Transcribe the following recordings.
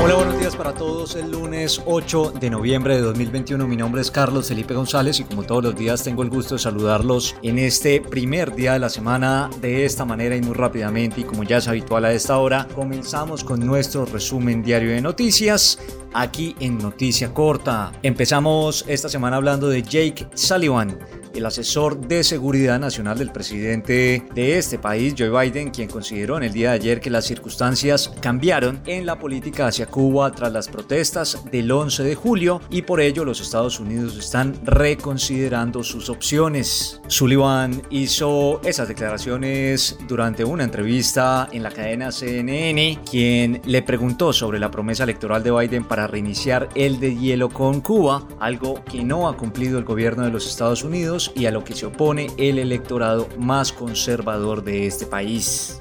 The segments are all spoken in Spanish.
Hola, buenos días para todos. El lunes 8 de noviembre de 2021. Mi nombre es Carlos Felipe González y como todos los días tengo el gusto de saludarlos en este primer día de la semana de esta manera y muy rápidamente y como ya es habitual a esta hora, comenzamos con nuestro resumen diario de noticias aquí en Noticia Corta. Empezamos esta semana hablando de Jake Sullivan el asesor de seguridad nacional del presidente de este país, Joe Biden, quien consideró en el día de ayer que las circunstancias cambiaron en la política hacia Cuba tras las protestas del 11 de julio y por ello los Estados Unidos están reconsiderando sus opciones. Sullivan hizo esas declaraciones durante una entrevista en la cadena CNN, quien le preguntó sobre la promesa electoral de Biden para reiniciar el de hielo con Cuba, algo que no ha cumplido el gobierno de los Estados Unidos y a lo que se opone el electorado más conservador de este país.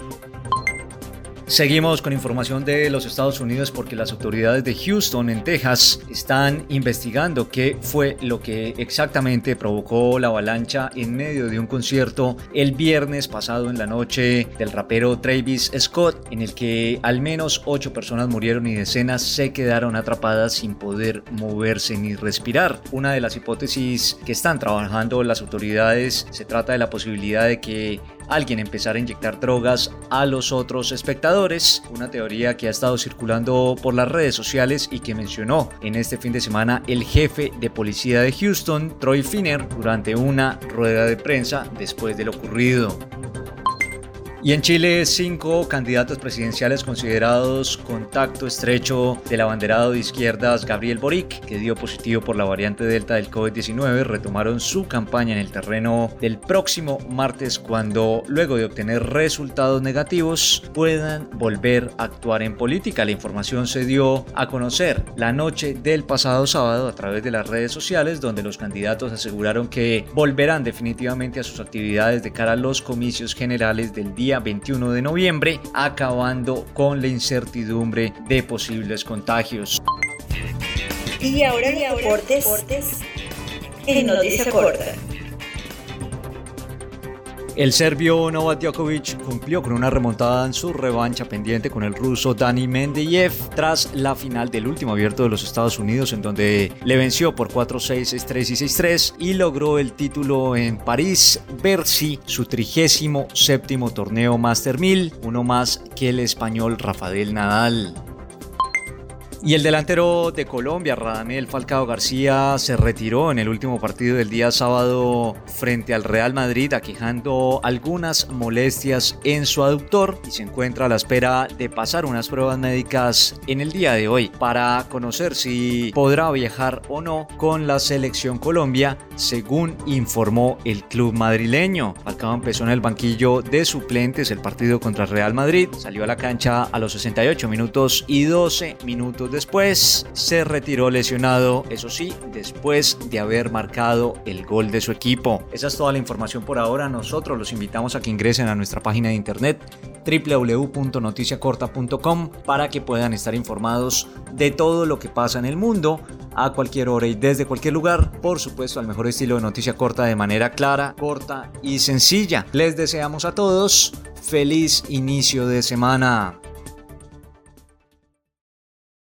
Seguimos con información de los Estados Unidos porque las autoridades de Houston, en Texas, están investigando qué fue lo que exactamente provocó la avalancha en medio de un concierto el viernes pasado en la noche del rapero Travis Scott, en el que al menos ocho personas murieron y decenas se quedaron atrapadas sin poder moverse ni respirar. Una de las hipótesis que están trabajando las autoridades se trata de la posibilidad de que alguien empezar a inyectar drogas a los otros espectadores, una teoría que ha estado circulando por las redes sociales y que mencionó en este fin de semana el jefe de policía de Houston, Troy Finner, durante una rueda de prensa después de lo ocurrido. Y en Chile, cinco candidatos presidenciales considerados contacto estrecho del abanderado de izquierdas Gabriel Boric, que dio positivo por la variante Delta del COVID-19, retomaron su campaña en el terreno del próximo martes cuando, luego de obtener resultados negativos, puedan volver a actuar en política. La información se dio a conocer la noche del pasado sábado a través de las redes sociales, donde los candidatos aseguraron que volverán definitivamente a sus actividades de cara a los comicios generales del día 21 de noviembre, acabando con la incertidumbre de posibles contagios. Y ahora, y ahora deportes, en Noticia Corta. El serbio Novak Djokovic cumplió con una remontada en su revancha pendiente con el ruso Dani Mendeyev tras la final del último abierto de los Estados Unidos en donde le venció por 4-6, 6-3 y 6-3 y logró el título en París Bercy, su trigésimo séptimo torneo Master 1000, uno más que el español Rafael Nadal. Y el delantero de Colombia, Radamel Falcao García, se retiró en el último partido del día sábado frente al Real Madrid, aquejando algunas molestias en su aductor y se encuentra a la espera de pasar unas pruebas médicas en el día de hoy para conocer si podrá viajar o no con la selección Colombia, según informó el club madrileño. Falcao empezó en el banquillo de suplentes el partido contra el Real Madrid, salió a la cancha a los 68 minutos y 12 después se retiró lesionado, eso sí, después de haber marcado el gol de su equipo. Esa es toda la información por ahora. Nosotros los invitamos a que ingresen a nuestra página de internet www.noticiacorta.com para que puedan estar informados de todo lo que pasa en el mundo a cualquier hora y desde cualquier lugar, por supuesto al mejor estilo de noticia corta de manera clara, corta y sencilla. Les deseamos a todos feliz inicio de semana.